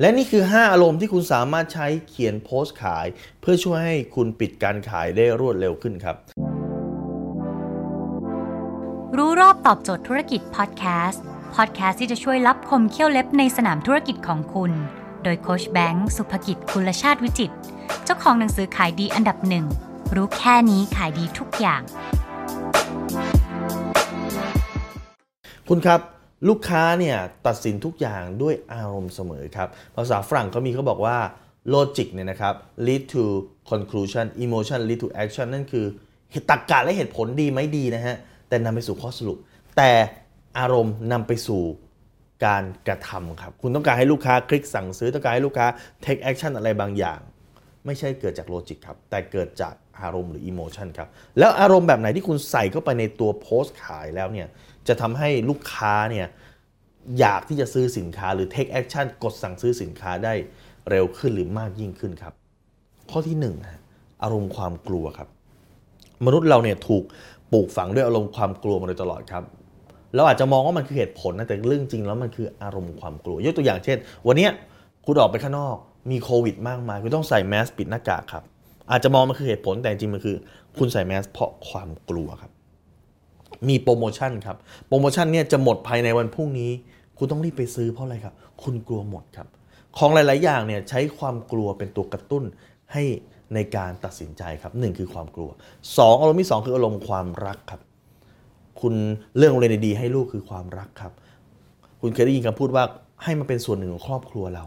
และนี่คือ 5 อารมณ์ที่คุณสามารถใช้เขียนโพสต์ขาย เพื่อช่วยให้คุณปิดการขายได้รวดเร็วขึ้นครับ รู้รอบตอบโจทย์ธุรกิจพอดแคสต์พอดแคสต์ที่จะช่วยรับคมเขี้ยวเล็บในสนามธุรกิจของคุณ โดยโคชแบงค์สุภกิจคุณชาติวิจิต เจ้าของหนังสือขายดีอันดับหนึ่งรู้แค่นี้ขายดีทุกอย่าง คุณครับ ลูกค้าเนี่ยตัดสินทุกอย่างด้วยอารมณ์เสมอครับภาษาฝรั่งเขามีเขาบอกว่า logic เนี่ยนะครับ lead to conclusion emotion lead to action นั่นคือตรรกะและเหตุผลดีไหมดีนะฮะ แต่นำไปสู่ข้อสรุป แต่อารมณ์นำไปสู่การกระทำครับ คุณต้องการให้ลูกค้าคลิกสั่งซื้อต้องการให้ลูกค้า take action อะไรบางอย่าง ไม่ใช่เกิดจาก logic ครับ แต่เกิดจากอารมณ์หรือ emotion ครับ แล้วอารมณ์แบบไหนที่คุณใส่เข้าไปในตัวโพสต์ขายแล้วเนี่ย จะทำให้ลูกค้าเนี่ยอยากที่จะซื้อสินค้าหรือ take action กดสั่งซื้อสินค้าได้เร็วขึ้นหรือมากยิ่งขึ้นครับ ข้อที่1นึ่งอารมณ์ความกลัวครับ มนุษย์เราเนี่ยถูกปลูกฝังด้วยอารมณ์ความกลัวมาโดยตลอดครับเราอาจจะมองว่ามันคือเหตุผลนะแต่เรื่องจริงแล้วมันคืออารมณ์ความกลัวยกตัวอย่างเช่น วันนี้ คุณออกไปข้างนอกมีโควิดมากมาย คุณต้องใส่แมสปิดหน้ากากครับ อาจจะมองมันคือเหตุผลแต่จริงมันคือ คุณใส่แมสเพราะความกลัวครับ มีโปรโมชั่นครับ โปรโมชั่นเนี่ยจะหมดภายในวันพรุ่งนี้ คุณต้องรีบไปซื้อเพราะอะไรครับ คุณกลัวหมดครับ ของหลาย ๆ อย่างเนี่ยใช้ความกลัวเป็นตัวกระตุ้นให้ในการตัดสินใจครับหนึ่งคือความกลัวสองอารมณ์ที่สองคืออารมณ์ความรักครับ คุณเรื่องโรงเรียนดีๆให้ลูกคือความรักครับ คุณเคยได้ยินคำพูดว่าให้มันเป็นส่วนหนึ่งของครอบครัวเรา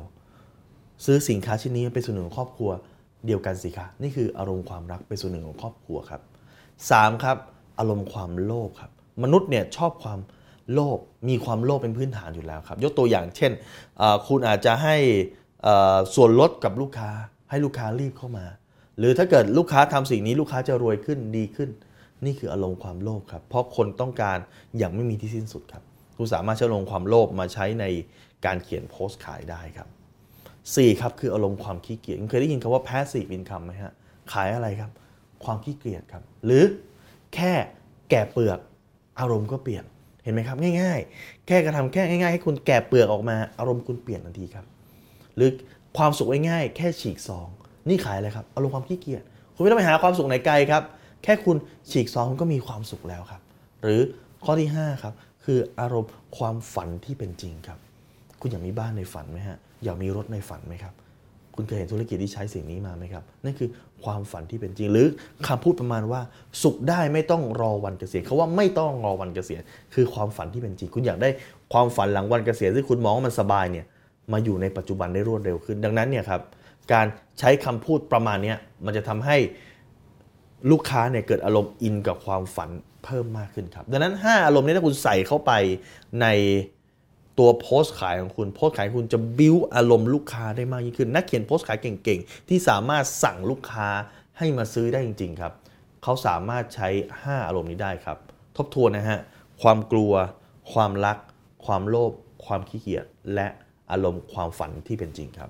ซื้อสินค้าชิ้นนี้เป็นส่วนหนึ่งของครอบครัวเดียวกันสิคะนี่คืออารมณ์ความรักเป็นส่วนหนึ่งของครอบครัวครับสามครับอารมณ์ความโลภครับ มนุษย์เนี่ยชอบความโลภมีความโลภเป็นพื้นฐานอยู่แล้วครับ ยกตัวอย่างเช่น คุณอาจจะให้ส่วนลดกับลูกค้า ให้ลูกค้ารีบเข้ามา หรือถ้าเกิดลูกค้าทำสิ่งนี้ลูกค้าจะรวยขึ้นดีขึ้น นี่คืออารมณ์ความโลภครับ เพราะคนต้องการอย่างไม่มีที่สิ้นสุดครับ คุณสามารถใช้อารมณ์ความโลภมาใช้ในการเขียนโพสต์ขายได้ครับ 4ครับคืออารมณ์ความขี้เกียจคุณเคยได้ยินคำว่า passive income ไหมฮะขายอะไรครับ ความขี้เกียจครับ หรือแค่แกะเปลือกอารมณ์ก็เปลี่ยนเห็นไหมครับ ง่ายๆ แค่กระทำแค่ง่ายๆให้คุณแกะเปลือกออกมาอารมณ์คุณเปลี่ยนทันทีครับ หรือความสุขง่ายๆแค่ฉีกซอง นี่ขายอะไรครับอารมณ์ความขี้เกียจคุณไม่ต้องไปหาความสุขไหนไกลครับ แค่คุณฉีกซองคุณก็มีความสุขแล้วครับ หรือข้อที่5ครับคืออารมณ์ความฝันที่เป็นจริงครับ คุณอยากมีบ้านในฝันไหมฮะ อยากมีรถในฝันไหมครับ คุณเคยเห็นธุรกิจที่ใช้สิ่งนี้มาไหมครับ นั่นคือความฝันที่เป็นจริง หรือคำพูดประมาณว่าสุขได้ไม่ต้องรอวันเกษียณเขาว่าไม่ต้องรอวันเกษียณคือความฝันที่เป็นจริง คุณอยากได้ความฝันหลังวันเกษียณที่คุณมองว่ามันสบายเนี่ยมาอยู่ในปัจจุบันได้รวดเร็วขึ้น ดังนั้นเนี่ยครับการใช้คำพูดประมาณนี้มันจะทำให้ลูกค้าเนี่ยเกิดอารมณ์อินกับความฝันเพิ่มมากขึ้นครับ ดังนั้น 5 อารมณ์นี้ถ้าคุณใส่เข้าไปใน ตัวโพสต์ขายของคุณโพสต์ขายคุณจะบิ้วอารมณ์ลูกค้าได้มากยิ่งขึ้น นักเขียนโพสต์ขายเก่งๆ ที่สามารถสั่งลูกค้าให้มาซื้อได้จริง ๆ ครับ เขาสามารถใช้ 5 อารมณ์นี้ได้ครับ ทบทวนนะฮะความกลัว ความรัก ความโลภความขี้เกียจและอารมณ์ความฝันที่เป็นจริงครับ